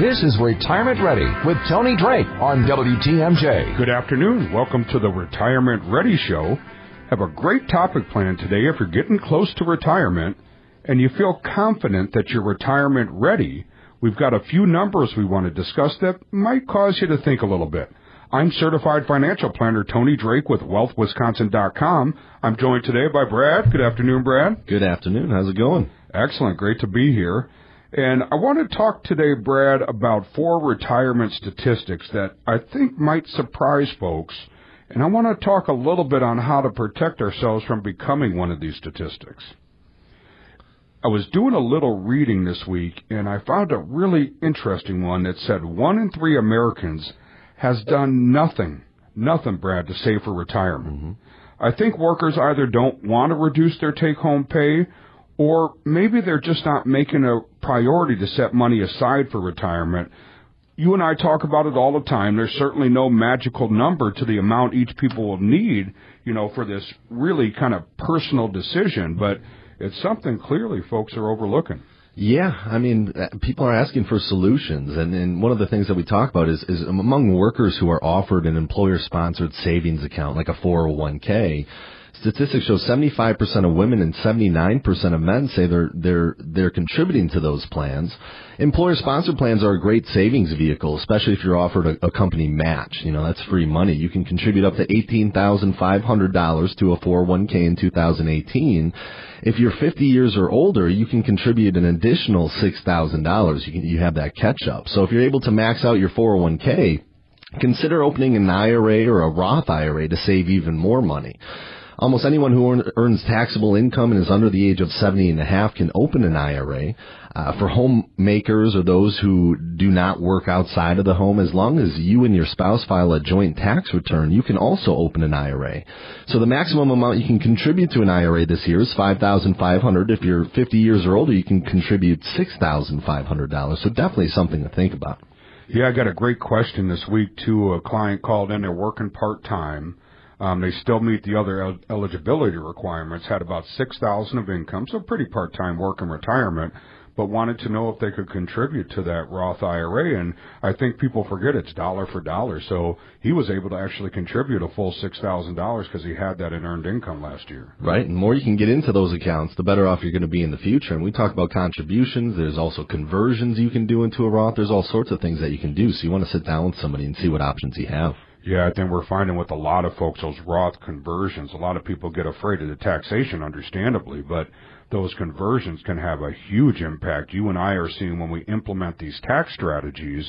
This is Retirement Ready with Tony Drake on WTMJ. Good afternoon. Welcome to the Retirement Ready Show. Have a great topic planned today if you're getting close to retirement and you feel confident that you're retirement ready. We've got a few numbers we want to discuss that might cause you to think a little bit. I'm certified financial planner Tony Drake with wealthwisconsin.com. I'm joined today by Brad. Good afternoon, Brad. Good afternoon. How's it going? Excellent. Great to be here. And I want to talk today, Brad, about four retirement statistics that I think might surprise folks. And I want to talk a little bit on how to protect ourselves from becoming one of these statistics. I was doing a little reading this week and I found a really interesting one that said one in three Americans has done nothing, nothing, Brad, to save for retirement. Mm-hmm. I think workers either don't want to reduce their take home pay or maybe they're just not making a priority to set money aside for retirement. You and I talk about it all the time. There's certainly no magical number to the amount each people will need, you know, for this really kind of personal decision, but it's something clearly folks are overlooking. Yeah, I mean, uh, people are asking for solutions, and, and one of the things that we talk about is, is among workers who are offered an employer-sponsored savings account, like a 401k. Statistics show 75% of women and 79% of men say they're they're they're contributing to those plans. Employer sponsored plans are a great savings vehicle, especially if you're offered a, a company match. You know, that's free money. You can contribute up to $18,500 to a 401k in 2018. If you're 50 years or older, you can contribute an additional $6,000. You can you have that catch up. So if you're able to max out your 401k, consider opening an IRA or a Roth IRA to save even more money. Almost anyone who earns taxable income and is under the age of 70 and a half can open an IRA. Uh, for homemakers or those who do not work outside of the home, as long as you and your spouse file a joint tax return, you can also open an IRA. So the maximum amount you can contribute to an IRA this year is 5500 If you're 50 years or older, you can contribute $6,500. So definitely something to think about. Yeah, I got a great question this week too. A client called in, they're working part time um, they still meet the other el- eligibility requirements. Had about six thousand of income, so pretty part-time work and retirement, but wanted to know if they could contribute to that Roth IRA. And I think people forget it's dollar for dollar. So he was able to actually contribute a full six thousand dollars because he had that in earned income last year. Right, and more you can get into those accounts, the better off you're going to be in the future. And we talk about contributions. There's also conversions you can do into a Roth. There's all sorts of things that you can do. So you want to sit down with somebody and see what options you have. Yeah, I think we're finding with a lot of folks those Roth conversions. A lot of people get afraid of the taxation, understandably, but those conversions can have a huge impact. You and I are seeing when we implement these tax strategies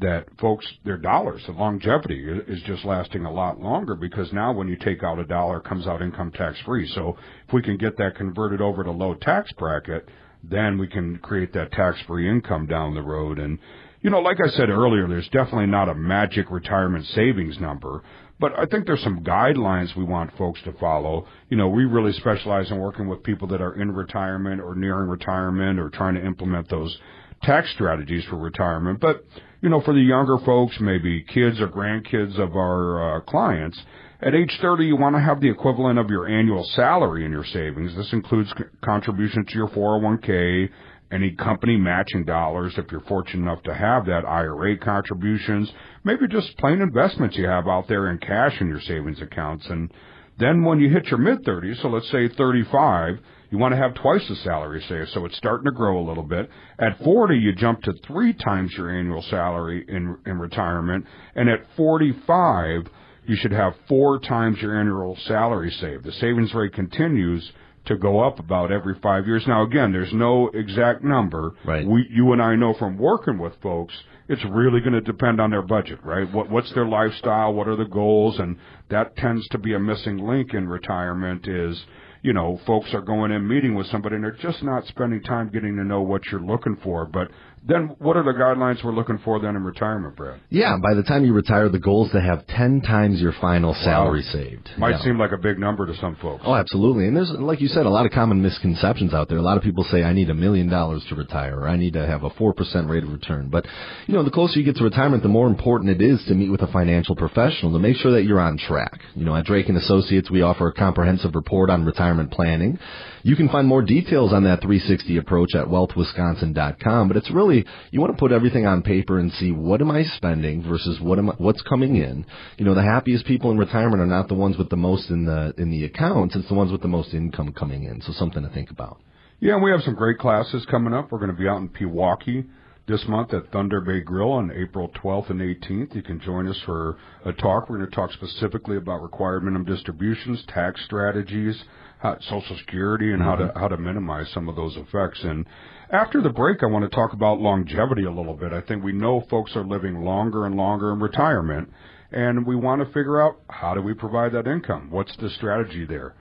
that folks, their dollars, the longevity is just lasting a lot longer because now when you take out a dollar, it comes out income tax free. So if we can get that converted over to low tax bracket, then we can create that tax free income down the road. And you know, like I said earlier, there's definitely not a magic retirement savings number, but I think there's some guidelines we want folks to follow. You know, we really specialize in working with people that are in retirement or nearing retirement or trying to implement those tax strategies for retirement. But, you know, for the younger folks, maybe kids or grandkids of our uh, clients, at age 30, you want to have the equivalent of your annual salary in your savings. This includes contributions to your 401k, any company matching dollars if you're fortunate enough to have that IRA contributions, maybe just plain investments you have out there in cash in your savings accounts. And then when you hit your mid 30s, so let's say 35, You want to have twice the salary saved, so it's starting to grow a little bit. At 40, you jump to three times your annual salary in in retirement, and at 45, you should have four times your annual salary saved. The savings rate continues to go up about every five years. Now, again, there's no exact number. Right. We, you and I know from working with folks, it's really going to depend on their budget, right? What, what's their lifestyle? What are the goals? And that tends to be a missing link in retirement is, you know, folks are going in meeting with somebody and they're just not spending time getting to know what you're looking for. But then what are the guidelines we're looking for then in retirement, Brad? Yeah, by the time you retire, the goal is to have 10 times your final salary saved. Might Yeah. seem like a big number to some folks. Oh, absolutely. And there's, like you said, a lot of common misconceptions out there. A lot of people say, I need a million dollars to retire, or I need to have a 4% rate of return. But, you know, the closer you get to retirement, the more important it is to meet with a financial professional to make sure that you're on track. You know, at Drake and Associates, we offer a comprehensive report on retirement planning. You can find more details on that 360 approach at wealthwisconsin.com, but it's really, you want to put everything on paper and see what am I spending versus what am I, what's coming in. You know, the happiest people in retirement are not the ones with the most in the, in the accounts, it's the ones with the most income coming in. So something to think about. Yeah, and we have some great classes coming up. We're going to be out in Pewaukee this month at Thunder Bay Grill on April 12th and 18th. You can join us for a talk. We're going to talk specifically about required minimum distributions, tax strategies, how, Social Security, and how to mm-hmm. how to minimize some of those effects. And after the break, I want to talk about longevity a little bit. I think we know folks are living longer and longer in retirement, and we want to figure out how do we provide that income? What's the strategy there?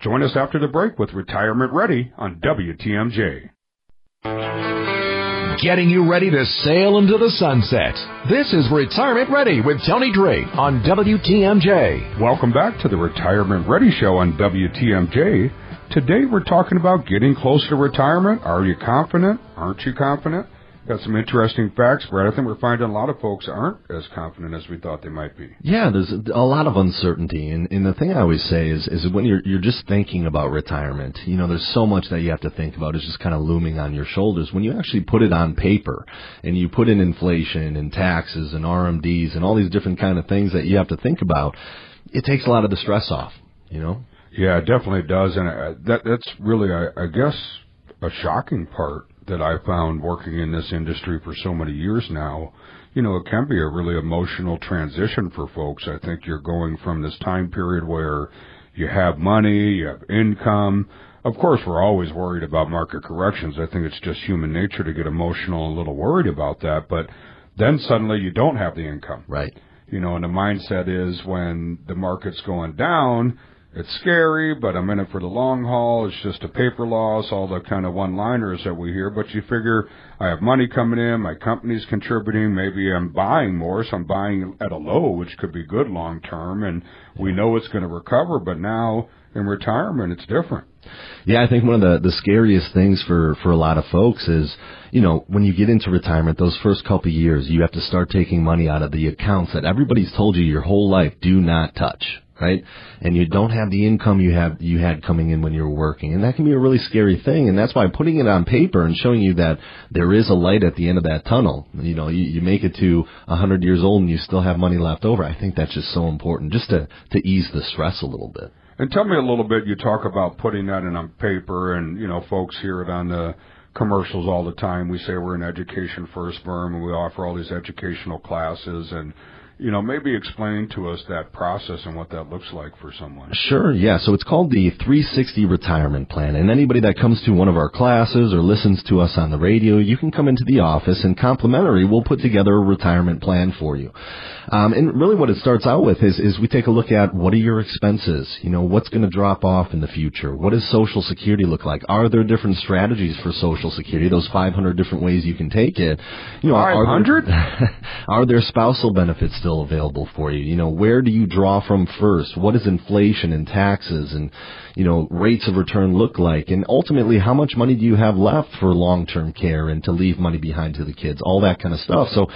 Join us after the break with Retirement Ready on WTMJ. Getting you ready to sail into the sunset. This is Retirement Ready with Tony Drake on WTMJ. Welcome back to the Retirement Ready Show on WTMJ. Today we're talking about getting close to retirement. Are you confident? Aren't you confident? Got some interesting facts, Brad. I think we're finding a lot of folks aren't as confident as we thought they might be. Yeah, there's a lot of uncertainty, and, and the thing I always say is, is when you're you're just thinking about retirement, you know, there's so much that you have to think about. It's just kind of looming on your shoulders. When you actually put it on paper, and you put in inflation and taxes and RMDs and all these different kind of things that you have to think about, it takes a lot of the stress off. You know. Yeah, it definitely does, and uh, that that's really, I, I guess, a shocking part that I found working in this industry for so many years now. You know, it can be a really emotional transition for folks. I think you're going from this time period where you have money, you have income. Of course, we're always worried about market corrections. I think it's just human nature to get emotional and a little worried about that. But then suddenly you don't have the income. Right. You know, and the mindset is when the market's going down, it's scary, but I'm in it for the long haul. It's just a paper loss, all the kind of one-liners that we hear. But you figure I have money coming in, my company's contributing, maybe I'm buying more, so I'm buying at a low, which could be good long term, and we know it's going to recover. But now in retirement, it's different. Yeah, I think one of the, the scariest things for, for a lot of folks is, you know, when you get into retirement, those first couple of years, you have to start taking money out of the accounts that everybody's told you your whole life do not touch, right? And you don't have the income you have, you had coming in when you were working. And that can be a really scary thing. And that's why putting it on paper and showing you that there is a light at the end of that tunnel, you know, you, you make it to a hundred years old and you still have money left over. I think that's just so important just to, to ease the stress a little bit. And tell me a little bit. You talk about putting that in on paper, and you know, folks hear it on the commercials all the time. We say we're an education first firm, and we offer all these educational classes, and you know, maybe explain to us that process and what that looks like for someone. Sure, yeah. So it's called the 360 Retirement Plan. And anybody that comes to one of our classes or listens to us on the radio, you can come into the office and complimentary, we'll put together a retirement plan for you. Um, and really what it starts out with is, is we take a look at what are your expenses? You know, what's going to drop off in the future? What does Social Security look like? Are there different strategies for Social Security? Those 500 different ways you can take it. You know, 500? Are there, are there spousal benefits still available for you? You know, where do you draw from first? What does inflation and taxes and, you know, rates of return look like? And ultimately, how much money do you have left for long-term care and to leave money behind to the kids? All that kind of stuff. So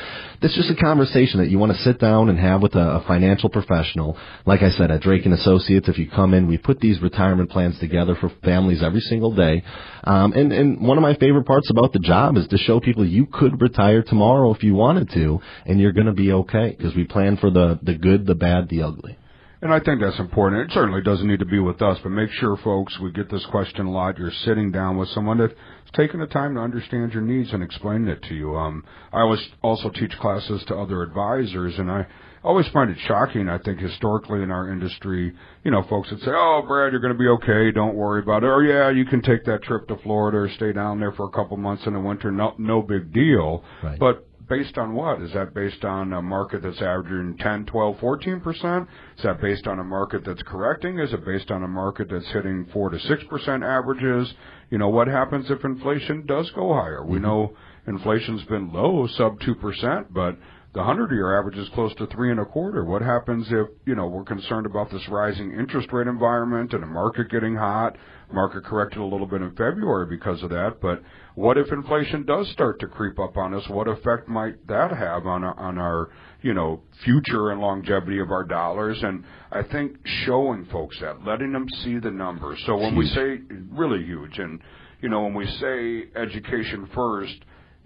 that's just a conversation that you want to sit down and have with a, a financial professional. Like I said, at Drake and Associates, if you come in, we put these retirement plans together for families every single day. Um, and, and one of my favorite parts about the job is to show people you could retire tomorrow if you wanted to, and you're going to be okay because we plan for the, the good, the bad, the ugly. and I think that's important. It certainly doesn't need to be with us, but make sure, folks, we get this question a lot. You're sitting down with someone that's taking the time to understand your needs and explaining it to you. Um, I always also teach classes to other advisors, and I always find it shocking. I think historically in our industry, you know, folks would say, "Oh, Brad, you're going to be okay. Don't worry about it." Or, "Yeah, you can take that trip to Florida or stay down there for a couple months in the winter. No, no big deal." Right. But based on what? Is that based on a market that's averaging 10, 12, 14%? Is that based on a market that's correcting? Is it based on a market that's hitting 4 to 6% averages? You know, what happens if inflation does go higher? We mm-hmm. know inflation's been low, sub 2%, but the 100-year average is close to three and a quarter. What happens if, you know, we're concerned about this rising interest rate environment and the market getting hot? Market corrected a little bit in February because of that, but what if inflation does start to creep up on us? What effect might that have on our, on our, you know, future and longevity of our dollars? And I think showing folks that, letting them see the numbers. So when we say really huge, and you know, when we say education first,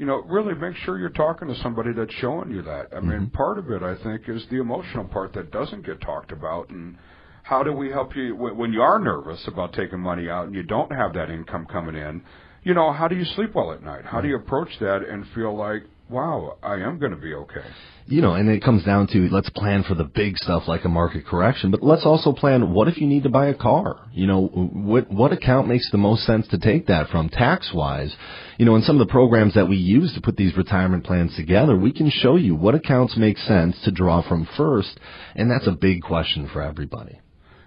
you know, really make sure you're talking to somebody that's showing you that. I mean, mm-hmm. part of it, I think, is the emotional part that doesn't get talked about. And how do we help you wh- when you are nervous about taking money out and you don't have that income coming in? You know, how do you sleep well at night? How do mm-hmm. you approach that and feel like, wow, I am going to be okay? you know, and it comes down to let's plan for the big stuff like a market correction, but let's also plan what if you need to buy a car? You know, what what account makes the most sense to take that from tax wise? You know, in some of the programs that we use to put these retirement plans together, we can show you what accounts make sense to draw from first, and that's a big question for everybody.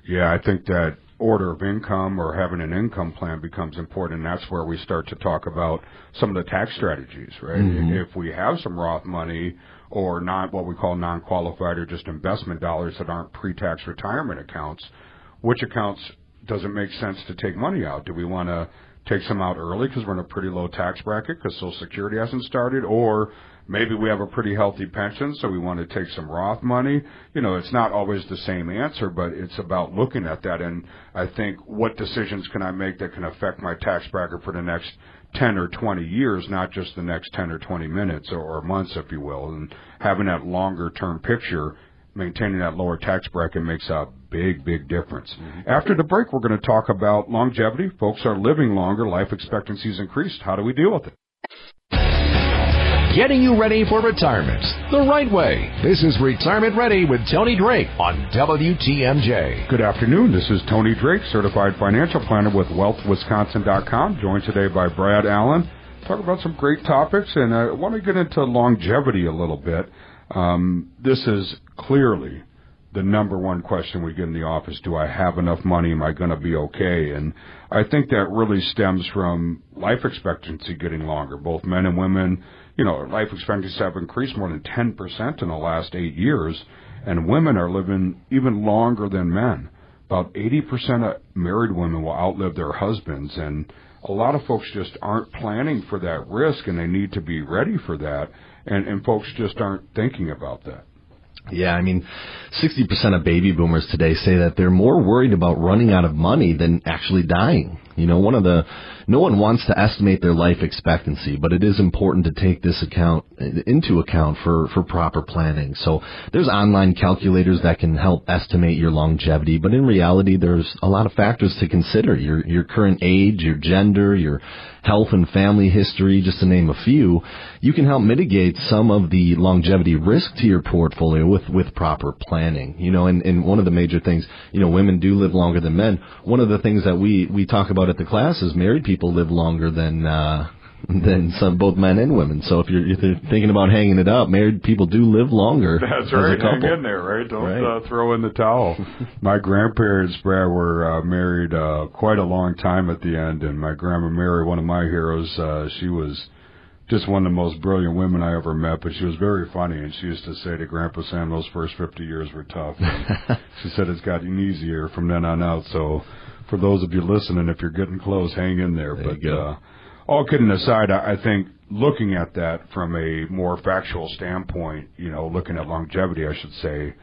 Yeah, I think that order of income or having an income plan becomes important. And that's where we start to talk about some of the tax strategies, right? Mm-hmm. If we have some Roth money or not what we call non-qualified or just investment dollars that aren't pre-tax retirement accounts, which accounts does it make sense to take money out? Do we want to take some out early because we're in a pretty low tax bracket because Social Security hasn't started, or maybe we have a pretty healthy pension, so we want to take some Roth money. You know, it's not always the same answer, but it's about looking at that. And I think what decisions can I make that can affect my tax bracket for the next 10 or 20 years, not just the next 10 or 20 minutes or, months, if you will. And having that longer term picture, maintaining that lower tax bracket makes a big, big difference. Mm-hmm. After the break, we're going to talk about longevity. Folks are living longer, life expectancy has increased. How do we deal with it? Getting you ready for retirement the right way. This is Retirement Ready with Tony Drake on WTMJ. Good afternoon. This is Tony Drake, certified financial planner with WealthWisconsin.com, joined today by Brad Allen. Talk about some great topics, and I want to get into longevity a little bit. Um, this is clearly the number one question we get in the office: Do I have enough money? Am I going to be okay? And I think that really stems from life expectancy getting longer. Both men and women, you know, life expectancies have increased more than ten percent in the last eight years, and women are living even longer than men. About 80% of married women will outlive their husbands, and a lot of folks just aren't planning for that risk, and they need to be ready for that, and, and folks just aren't thinking about that. Yeah, I mean, 60% of baby boomers today say that they're more worried about running out of money than actually dying. You know, one of the, no one wants to estimate their life expectancy, but it is important to take this account, into account for, for proper planning. So there's online calculators that can help estimate your longevity, but in reality, there's a lot of factors to consider. Your, your current age, your gender, your health and family history, just to name a few. You can help mitigate some of the longevity risk to your portfolio with, with proper planning. You know, and, and one of the major things, you know, women do live longer than men. One of the things that we, we talk about at the class is married people live longer than, uh, than some both men and women. So if you're, if you're thinking about hanging it up, married people do live longer. That's right. Hang in there, right? Don't Right. Uh, throw in the towel. my grandparents, Brad, were uh, married uh, quite a long time at the end, and my grandma Mary, one of my heroes, uh, she was just one of the most brilliant women I ever met. But she was very funny, and she used to say to Grandpa Sam, "Those first fifty years were tough." She said it's gotten easier from then on out. So, for those of you listening, if you're getting close, hang in there. There but you go. Uh, all kidding aside, I think looking at that from a more factual standpoint, you know, looking at longevity, I should say,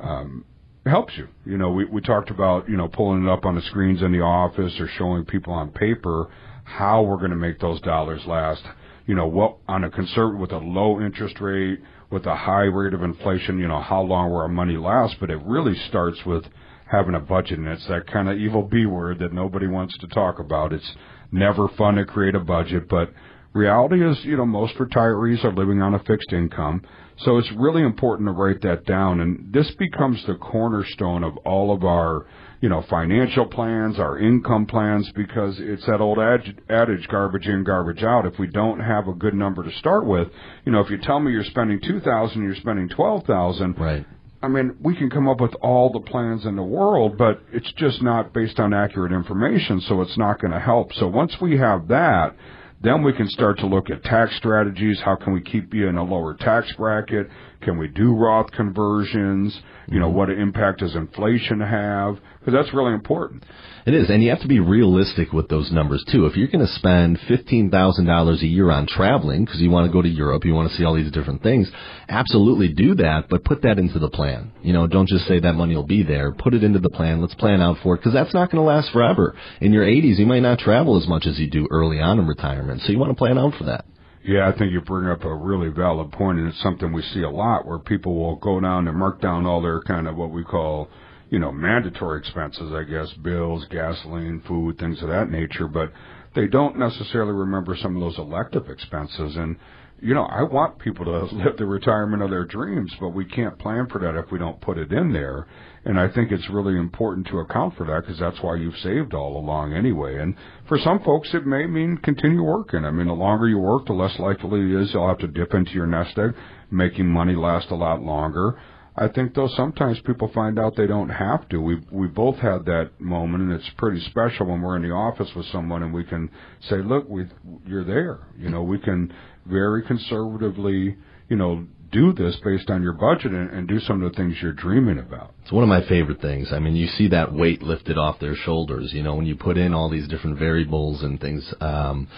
um, helps you. You know, we, we talked about, you know, pulling it up on the screens in the office or showing people on paper how we're going to make those dollars last. You know, what on a conservative with a low interest rate, with a high rate of inflation, you know, how long will our money last? But it really starts with having a budget, and it's that kind of evil B word that nobody wants to talk about. It's never fun to create a budget, but reality is, you know, most retirees are living on a fixed income. So it's really important to write that down. And this becomes the cornerstone of all of our, you know, financial plans, our income plans, because it's that old adage, garbage in, garbage out. If we don't have a good number to start with, you know, if you tell me you're spending 2000 you're spending 12000 Right. I mean, we can come up with all the plans in the world, but it's just not based on accurate information, so it's not going to help. So once we have that, then we can start to look at tax strategies. How can we keep you in a lower tax bracket? Can we do Roth conversions? You know, mm-hmm. what impact does inflation have? Because that's really important. It is, and you have to be realistic with those numbers too. If you're going to spend fifteen thousand dollars a year on traveling because you want to go to Europe, you want to see all these different things, absolutely do that, but put that into the plan. You know, don't just say that money will be there. Put it into the plan. Let's plan out for it because that's not going to last forever. In your 80s, you might not travel as much as you do early on in retirement, so you want to plan out for that. Yeah, I think you bring up a really valid point, and it's something we see a lot where people will go down and mark down all their kind of what we call, you know, mandatory expenses, I guess, bills, gasoline, food, things of that nature, but they don't necessarily remember some of those elective expenses. And, you know, I want people to live the retirement of their dreams, but we can't plan for that if we don't put it in there. And I think it's really important to account for that because that's why you've saved all along anyway. And for some folks, it may mean continue working. I mean, the longer you work, the less likely it is you'll have to dip into your nest egg, making money last a lot longer. I think though sometimes people find out they don't have to. We we both had that moment, and it's pretty special when we're in the office with someone and we can say, "Look, we you're there." You know, we can very conservatively, you know, do this based on your budget and, and do some of the things you're dreaming about. It's one of my favorite things. I mean, you see that weight lifted off their shoulders, you know, when you put in all these different variables and things. Um,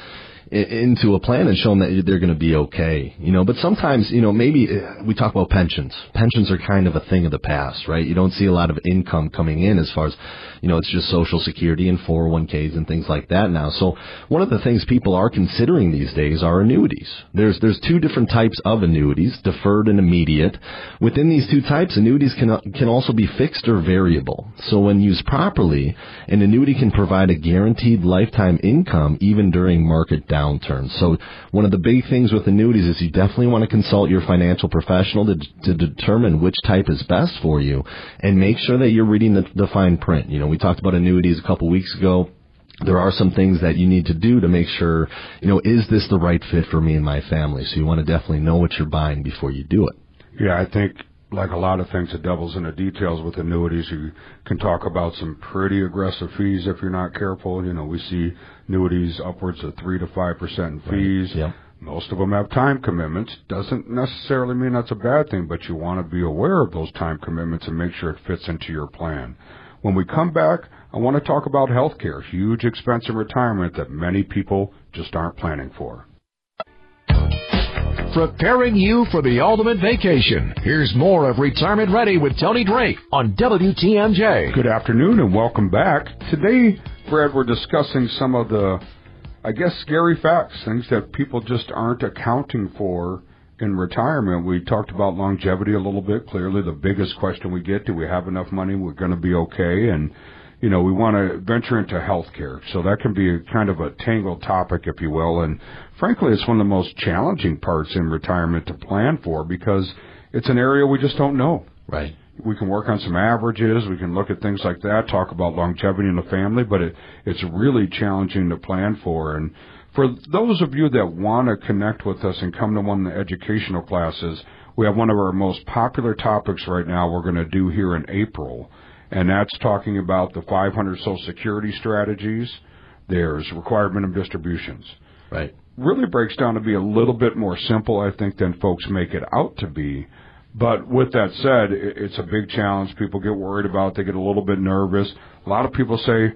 into a plan and show them that they're going to be okay, you know. But sometimes, you know, maybe uh, we talk about pensions. Pensions are kind of a thing of the past, right? You don't see a lot of income coming in as far as, you know, it's just Social Security and 401ks and things like that now. So one of the things people are considering these days are annuities. There's there's two different types of annuities, deferred and immediate. Within these two types, annuities can can also be fixed or variable. So when used properly, an annuity can provide a guaranteed lifetime income even during market down downturn. So one of the big things with annuities is you definitely want to consult your financial professional to, to determine which type is best for you and make sure that you're reading the, the fine print. You know, we talked about annuities a couple weeks ago there are some things that you need to do to make sure, you know, is this the right fit for me and my family? So you want to definitely know what you're buying before you do it. Yeah, I think like a lot of things, it doubles in the details with annuities. You can talk about some pretty aggressive fees if you're not careful. You know, we see annuities upwards of three to five percent in fees. Right. Yep. Most of them have time commitments. Doesn't necessarily mean that's a bad thing, but you want to be aware of those time commitments and make sure it fits into your plan. When we come back, I want to talk about healthcare, huge expense in retirement that many people just aren't planning for preparing you for the ultimate vacation. Here's more of Retirement Ready with Tony Drake on WTMJ. Good afternoon and welcome back. Today, Brad, we're discussing some of the, I guess, scary facts, things that people just aren't accounting for in retirement. We talked about longevity a little bit. Clearly, the biggest question we get, do we have enough money? We're going to be okay. And you know, we want to venture into healthcare. So that can be a kind of a tangled topic, if you will. And frankly, it's one of the most challenging parts in retirement to plan for because it's an area we just don't know. Right. We can work on some averages. We can look at things like that, talk about longevity in the family, but it, it's really challenging to plan for. And for those of you that want to connect with us and come to one of the educational classes, we have one of our most popular topics right now we're going to do here in April and that's talking about the 500 Social Security strategies. There's requirement minimum distributions. Right. Really breaks down to be a little bit more simple, I think, than folks make it out to be. But with that said, it's a big challenge. People get worried about. They get a little bit nervous. A lot of people say,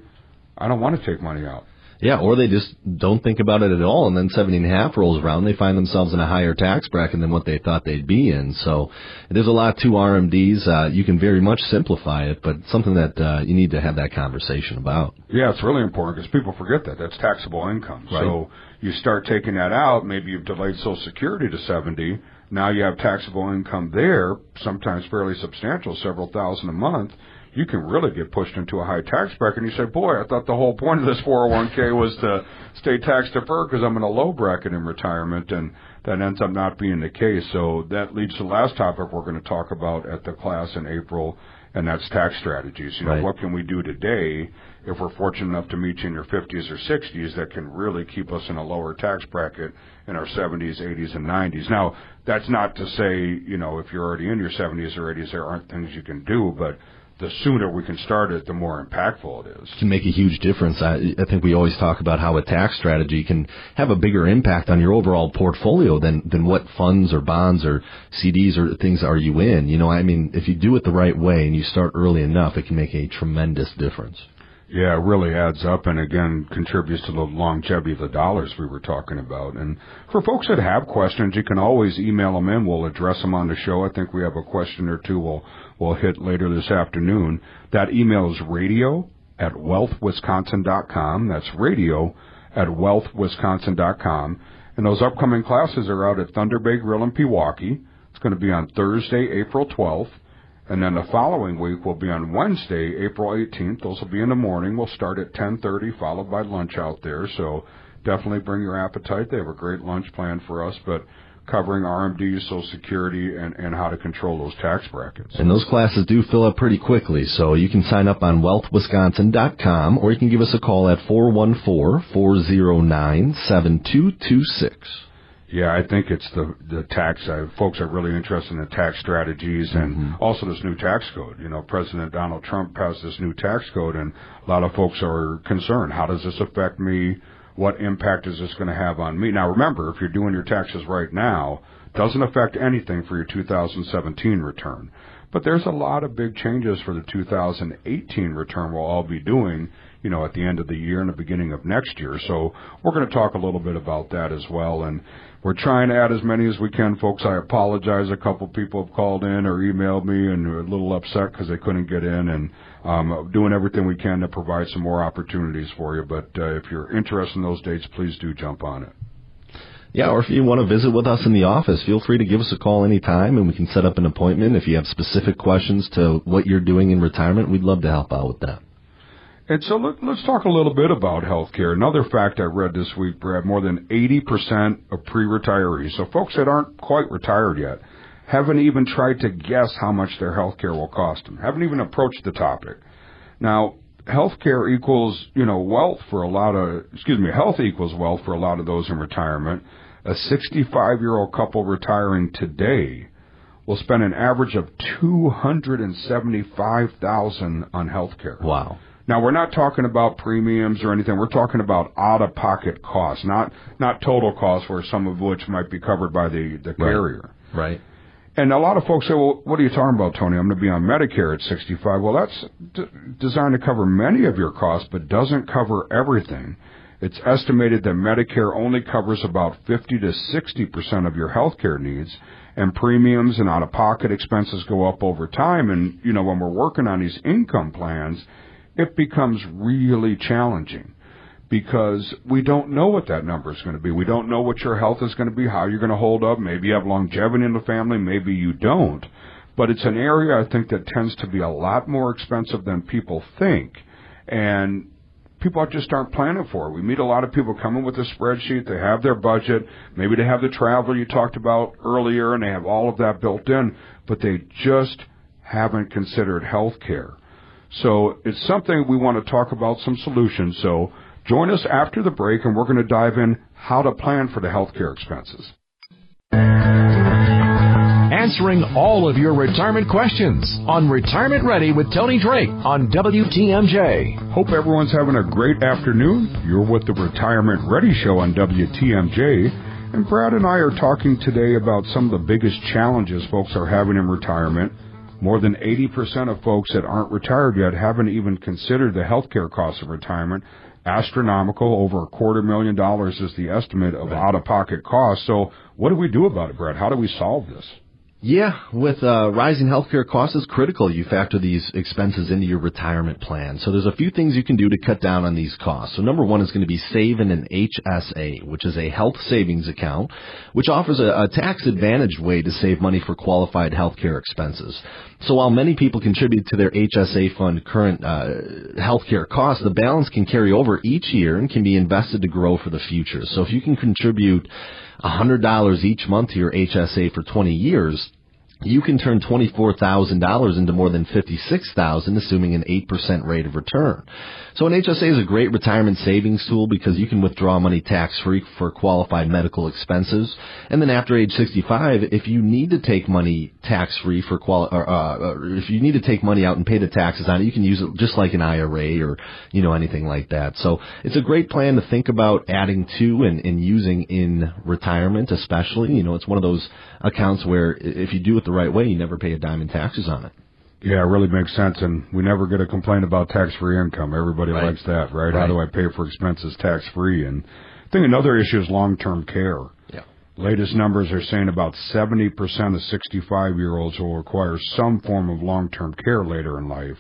"I don't want to take money out." Yeah, or they just don't think about it at all, and then seventy and a half rolls around, they find themselves in a higher tax bracket than what they thought they'd be in. So there's a lot to RMDs. Uh, you can very much simplify it, but something that uh, you need to have that conversation about. Yeah, it's really important because people forget that that's taxable income. Right. So you start taking that out. Maybe you've delayed Social Security to seventy Now you have taxable income there, sometimes fairly substantial, several thousand a month. You can really get pushed into a high tax bracket. And you say, boy, I thought the whole point of this 401k was to stay tax deferred because I'm in a low bracket in retirement. And that ends up not being the case. So that leads to the last topic we're going to talk about at the class in April, and that's tax strategies. You know, Right. what can we do today if we're fortunate enough to meet you in your 50s or 60s that can really keep us in a lower tax bracket in our 70s, 80s, and 90s? Now, that's not to say, you know, if you're already in your 70s or 80s, there aren't things you can do, but the sooner we can start it, the more impactful it is. can make a huge difference. I, I think we always talk about how a tax strategy can have a bigger impact on your overall portfolio than than what funds or bonds or CDs or things are you in. You know, I mean, if you do it the right way and you start early enough, it can make a tremendous difference. Yeah, it really adds up and again contributes to the longevity of the dollars we were talking about. And for folks that have questions, you can always email them in. We'll address them on the show. I think we have a question or two we'll, we'll hit later this afternoon. That email is radio at wealthwisconsin.com. That's radio at wealthwisconsin.com. And those upcoming classes are out at Thunder Bay Grill in Pewaukee. It's going to be on Thursday, April 12th. And then the following week will be on Wednesday, April 18th. Those will be in the morning. We'll start at 10:30, followed by lunch out there. So definitely bring your appetite. They have a great lunch plan for us, but covering RMD, Social Security, and, and how to control those tax brackets. And those classes do fill up pretty quickly, so you can sign up on wealthwisconsin.com or you can give us a call at 414-409-7226. Yeah, I think it's the the tax. Uh, folks are really interested in the tax strategies and also this new tax code. You know, President Donald Trump passed this new tax code, and a lot of folks are concerned. How does this affect me? What impact is this going to have on me? Now, remember, if you're doing your taxes right now, doesn't affect anything for your 2017 return. But there's a lot of big changes for the 2018 return we'll all be doing, you know, at the end of the year and the beginning of next year. So we're going to talk a little bit about that as well. And we're trying to add as many as we can, folks. I apologize. A couple people have called in or emailed me and are a little upset because they couldn't get in and um, doing everything we can to provide some more opportunities for you. But uh, if you're interested in those dates, please do jump on it. Yeah, or if you want to visit with us in the office, feel free to give us a call anytime and we can set up an appointment. If you have specific questions to what you're doing in retirement, we'd love to help out with that. And so let, let's talk a little bit about healthcare. Another fact I read this week, Brad, more than 80% of pre-retirees, so folks that aren't quite retired yet, haven't even tried to guess how much their healthcare will cost them, haven't even approached the topic. Now, healthcare equals, you know, wealth for a lot of, excuse me, health equals wealth for a lot of those in retirement. A 65 year old couple retiring today will spend an average of 275,000 on healthcare. Wow. Now we're not talking about premiums or anything. We're talking about out of pocket costs, not not total costs, where some of which might be covered by the the carrier. Right. And a lot of folks say, "Well, what are you talking about, Tony? I'm going to be on Medicare at 65." Well, that's d- designed to cover many of your costs, but doesn't cover everything. It's estimated that Medicare only covers about 50 to 60 percent of your health care needs, and premiums and out-of-pocket expenses go up over time. And you know, when we're working on these income plans, it becomes really challenging because we don't know what that number is going to be. We don't know what your health is going to be, how you're going to hold up. Maybe you have longevity in the family, maybe you don't. But it's an area I think that tends to be a lot more expensive than people think. And people just aren't planning for it. We meet a lot of people coming with a spreadsheet. They have their budget. Maybe they have the travel you talked about earlier and they have all of that built in, but they just haven't considered health care. So it's something we want to talk about some solutions. So join us after the break and we're going to dive in how to plan for the healthcare expenses. Answering all of your retirement questions on Retirement Ready with Tony Drake on WTMJ. Hope everyone's having a great afternoon. You're with the Retirement Ready Show on WTMJ. And Brad and I are talking today about some of the biggest challenges folks are having in retirement. More than 80% of folks that aren't retired yet haven't even considered the healthcare costs of retirement. Astronomical, over a quarter million dollars is the estimate of out of pocket costs. So, what do we do about it, Brett? How do we solve this? Yeah, with uh, rising healthcare costs, it's critical you factor these expenses into your retirement plan. So there's a few things you can do to cut down on these costs. So number one is going to be save in an HSA, which is a health savings account, which offers a, a tax advantaged way to save money for qualified healthcare expenses. So while many people contribute to their HSA fund current uh, healthcare costs, the balance can carry over each year and can be invested to grow for the future. So if you can contribute $100 each month to your HSA for 20 years, you can turn $24,000 into more than 56,000 assuming an 8% rate of return. So an HSA is a great retirement savings tool because you can withdraw money tax free for qualified medical expenses. And then after age 65, if you need to take money tax free for quali- or, uh, or if you need to take money out and pay the taxes on it, you can use it just like an IRA or, you know, anything like that. So it's a great plan to think about adding to and, and using in retirement, especially. You know, it's one of those accounts where if you do it the right way, you never pay a dime in taxes on it. Yeah, it really makes sense, and we never get a complaint about tax-free income. Everybody Right. likes that, right? How do I pay for expenses tax-free? And I think another issue is long-term care. Yeah. Latest numbers are saying about 70% of 65-year-olds will require some form of long-term care later in life.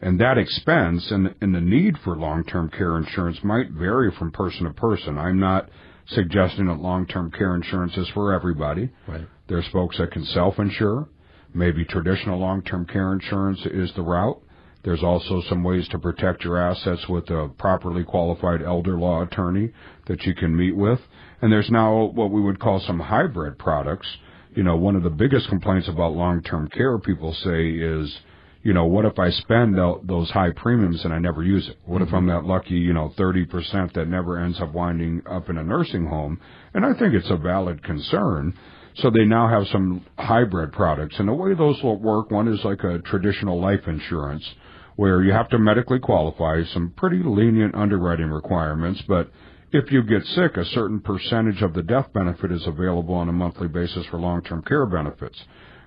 And that expense and, and the need for long-term care insurance might vary from person to person. I'm not suggesting that long-term care insurance is for everybody. Right. There's folks that can self-insure. Maybe traditional long-term care insurance is the route. There's also some ways to protect your assets with a properly qualified elder law attorney that you can meet with. And there's now what we would call some hybrid products. You know, one of the biggest complaints about long-term care people say is, you know, what if I spend those high premiums and I never use it? What if I'm mm-hmm. that lucky, you know, 30% that never ends up winding up in a nursing home? And I think it's a valid concern. So they now have some hybrid products. And the way those will work, one is like a traditional life insurance where you have to medically qualify, some pretty lenient underwriting requirements, but if you get sick, a certain percentage of the death benefit is available on a monthly basis for long-term care benefits.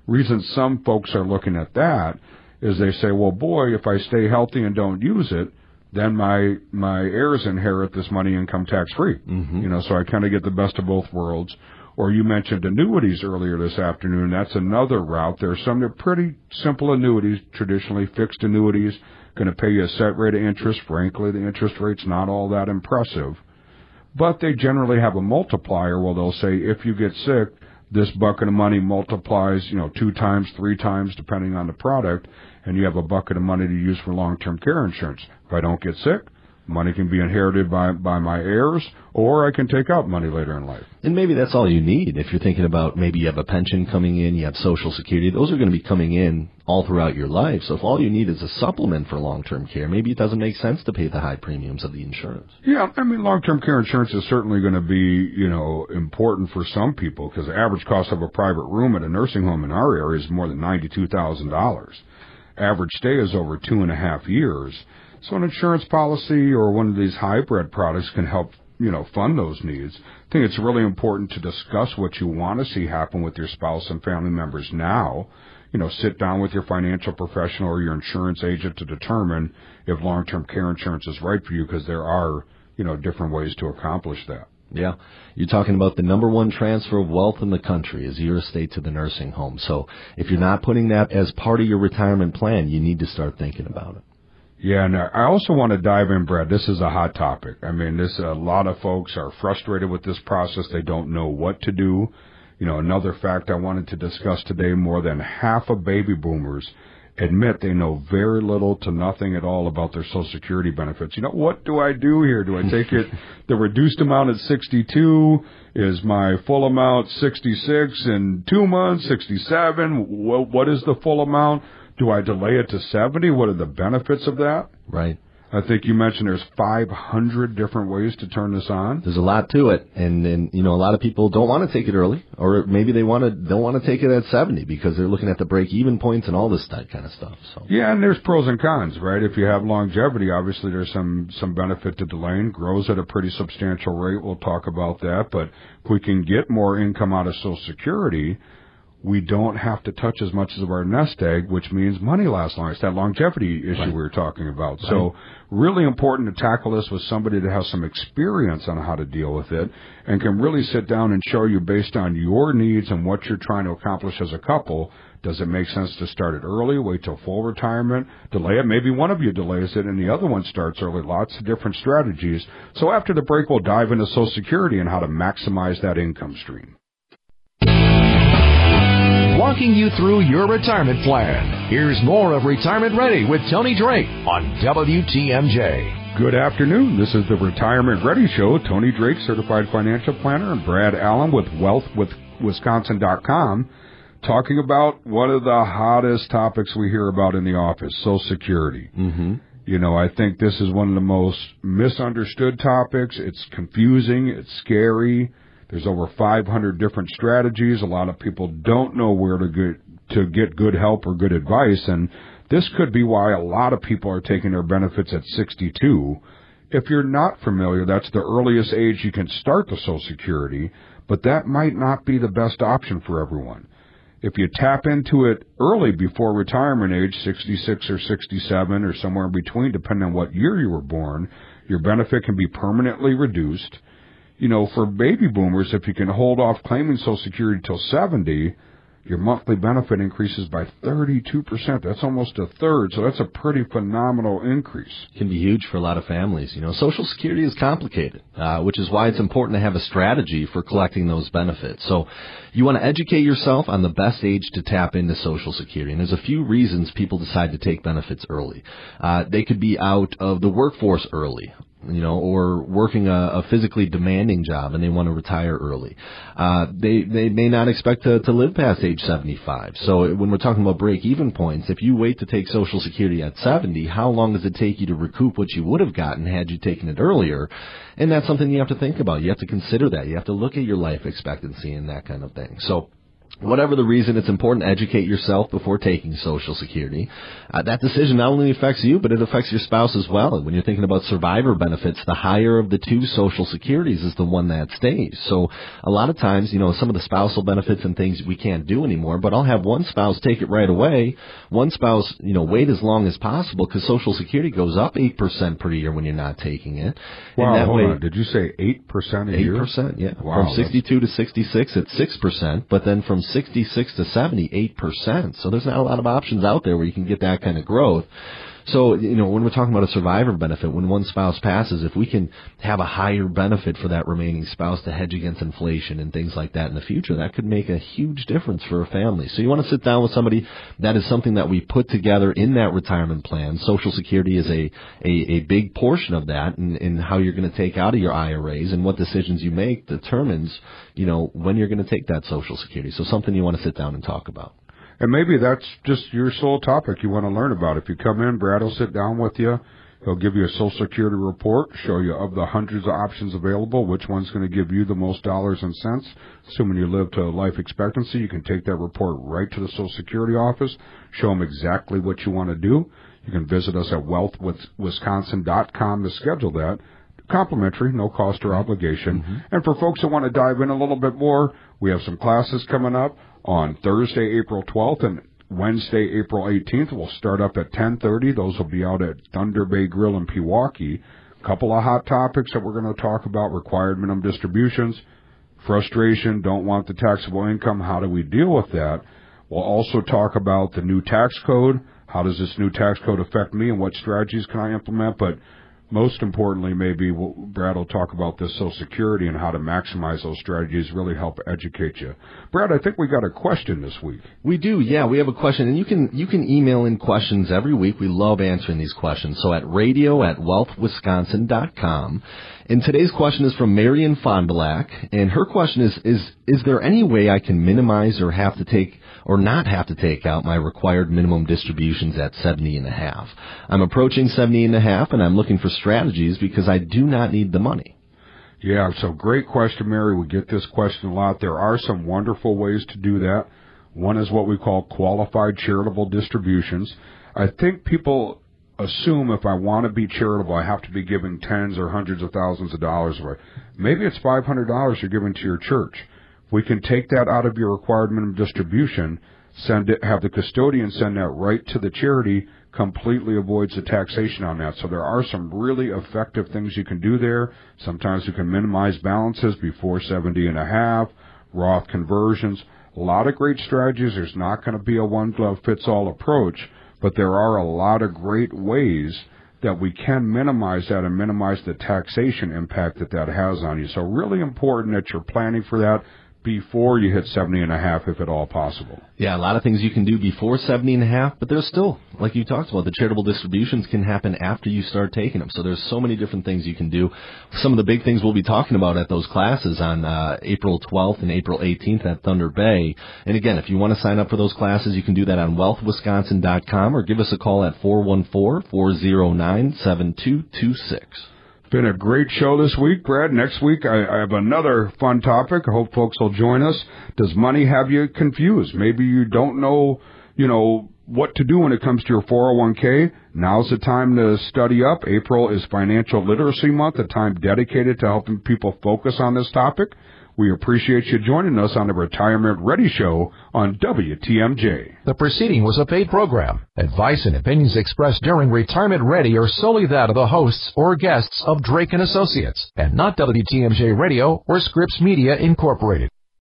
Reason some folks are looking at that is they say, well, boy, if I stay healthy and don't use it, then my my heirs inherit this money income tax free. Mm-hmm. You know, so I kind of get the best of both worlds. Or you mentioned annuities earlier this afternoon. That's another route. There's some that are pretty simple annuities, traditionally fixed annuities, going to pay you a set rate of interest. Frankly, the interest rate's not all that impressive but they generally have a multiplier where they'll say if you get sick, this bucket of money multiplies, you know, two times, three times, depending on the product, and you have a bucket of money to use for long-term care insurance. If I don't get sick, money can be inherited by by my heirs, or I can take out money later in life. And maybe that's all you need if you're thinking about maybe you have a pension coming in, you have social security. Those are going to be coming in all throughout your life. So if all you need is a supplement for long-term care, maybe it doesn't make sense to pay the high premiums of the insurance. Yeah, I mean, long-term care insurance is certainly going to be, you know, important for some people because the average cost of a private room at a nursing home in our area is more than ninety-two thousand dollars. Average stay is over two and a half years. So an insurance policy or one of these hybrid products can help, you know, fund those needs. I think it's really important to discuss what you want to see happen with your spouse and family members now. You know, sit down with your financial professional or your insurance agent to determine if long-term care insurance is right for you because there are, you know, different ways to accomplish that. Yeah. You're talking about the number one transfer of wealth in the country is your estate to the nursing home. So if you're not putting that as part of your retirement plan, you need to start thinking about it. Yeah, and I also want to dive in, Brad. This is a hot topic. I mean, this a lot of folks are frustrated with this process. They don't know what to do. You know, another fact I wanted to discuss today: more than half of baby boomers admit they know very little to nothing at all about their Social Security benefits. You know, what do I do here? Do I take it the reduced amount at 62? Is my full amount 66 in two months, 67? What, what is the full amount? Do I delay it to 70? What are the benefits of that? Right. I think you mentioned there's 500 different ways to turn this on. There's a lot to it, and and you know a lot of people don't want to take it early, or maybe they want to don't want to take it at 70 because they're looking at the break even points and all this type kind of stuff. So Yeah, and there's pros and cons, right? If you have longevity, obviously there's some some benefit to delaying. Grows at a pretty substantial rate. We'll talk about that. But if we can get more income out of Social Security, we don't have to touch as much of our nest egg, which means money lasts longer. It's that longevity issue right. we were talking about. Right. So really important to tackle this with somebody that has some experience on how to deal with it and can really sit down and show you based on your needs and what you're trying to accomplish as a couple. Does it make sense to start it early, wait till full retirement, delay it? Maybe one of you delays it and the other one starts early. Lots of different strategies. So after the break, we'll dive into Social Security and how to maximize that income stream walking you through your retirement plan. Here's more of Retirement Ready with Tony Drake on WTMJ. Good afternoon. This is the Retirement Ready Show. Tony Drake, certified financial planner, and Brad Allen with WealthWithWisconsin.com talking about one of the hottest topics we hear about in the office, Social Security. Mm-hmm. You know, I think this is one of the most misunderstood topics. It's confusing. It's scary. There's over 500 different strategies. A lot of people don't know where to get to get good help or good advice, and this could be why a lot of people are taking their benefits at 62. If you're not familiar, that's the earliest age you can start the Social Security, but that might not be the best option for everyone. If you tap into it early before retirement age, 66 or 67 or somewhere in between, depending on what year you were born, your benefit can be permanently reduced you know, for baby boomers, if you can hold off claiming Social Security till 70, your monthly benefit increases by 32%. That's almost a third. So that's a pretty phenomenal increase. It Can be huge for a lot of families. You know, Social Security is complicated, uh, which is why it's important to have a strategy for collecting those benefits. So you want to educate yourself on the best age to tap into Social Security. And there's a few reasons people decide to take benefits early. Uh, they could be out of the workforce early you know, or working a, a physically demanding job and they want to retire early. Uh, they they may not expect to, to live past age 75. So when we're talking about break even points, if you wait to take Social Security at 70, how long does it take you to recoup what you would have gotten had you taken it earlier? And that's something you have to think about. You have to consider that. You have to look at your life expectancy and that kind of thing. So Whatever the reason, it's important to educate yourself before taking Social Security. Uh, that decision not only affects you, but it affects your spouse as well. When you're thinking about survivor benefits, the higher of the two Social Securities is the one that stays. So a lot of times, you know, some of the spousal benefits and things we can't do anymore, but I'll have one spouse take it right away. One spouse, you know, wait as long as possible because Social Security goes up 8% per year when you're not taking it. Wow, and that hold way, on. Did you say 8% a 8%, year? 8%, yeah. Wow, from 62 to 66, it's 6%, but then from 66 to 78 percent. So there's not a lot of options out there where you can get that kind of growth. So, you know, when we're talking about a survivor benefit, when one spouse passes, if we can have a higher benefit for that remaining spouse to hedge against inflation and things like that in the future, that could make a huge difference for a family. So you want to sit down with somebody that is something that we put together in that retirement plan. Social Security is a, a, a big portion of that and, and how you're going to take out of your IRAs and what decisions you make determines, you know, when you're going to take that Social Security. So something you want to sit down and talk about. And maybe that's just your sole topic you want to learn about. If you come in, Brad will sit down with you. He'll give you a Social Security report, show you of the hundreds of options available, which one's going to give you the most dollars and cents. Assuming you live to life expectancy, you can take that report right to the Social Security office, show them exactly what you want to do. You can visit us at wealthwithwisconsin.com to schedule that. Complimentary, no cost or obligation. Mm-hmm. And for folks that want to dive in a little bit more, we have some classes coming up on Thursday, April 12th and Wednesday, April 18th. We'll start up at 10:30. Those will be out at Thunder Bay Grill in Pewaukee. A Couple of hot topics that we're going to talk about: required minimum distributions, frustration, don't want the taxable income. How do we deal with that? We'll also talk about the new tax code. How does this new tax code affect me, and what strategies can I implement? But most importantly, maybe Brad will talk about this Social Security and how to maximize those strategies, really help educate you. Brad, I think we got a question this week. We do, yeah. We have a question, and you can you can email in questions every week. We love answering these questions. So at radio at wealthwisconsin.com. And today's question is from Mary in Fond du Lac, and her question is is is there any way I can minimize or have to take or not have to take out my required minimum distributions at 70 and a half. I'm approaching 70 and a half and I'm looking for strategies because I do not need the money. Yeah, so great question, Mary. We get this question a lot. There are some wonderful ways to do that. One is what we call qualified charitable distributions. I think people assume if I want to be charitable, I have to be giving tens or hundreds of thousands of dollars away. Maybe it's $500 you're giving to your church we can take that out of your required minimum distribution, send it, have the custodian send that right to the charity, completely avoids the taxation on that. So there are some really effective things you can do there. Sometimes you can minimize balances before 70 and a half, Roth conversions, a lot of great strategies. There's not going to be a one glove fits all approach, but there are a lot of great ways that we can minimize that and minimize the taxation impact that that has on you. So really important that you're planning for that before you hit 70 and a half if at all possible. Yeah, a lot of things you can do before 70 and a half, but there's still, like you talked about, the charitable distributions can happen after you start taking them. So there's so many different things you can do. Some of the big things we'll be talking about at those classes on uh, April 12th and April 18th at Thunder Bay. And again, if you want to sign up for those classes, you can do that on wealthwisconsin.com or give us a call at 414-409-7226. Been a great show this week, Brad. Next week I, I have another fun topic. I hope folks will join us. Does money have you confused? Maybe you don't know, you know, what to do when it comes to your 401k. Now's the time to study up. April is Financial Literacy Month, a time dedicated to helping people focus on this topic. We appreciate you joining us on the Retirement Ready Show on WTMJ. The proceeding was a paid program. Advice and opinions expressed during Retirement Ready are solely that of the hosts or guests of Drake and Associates, and not WTMJ Radio or Scripps Media Incorporated.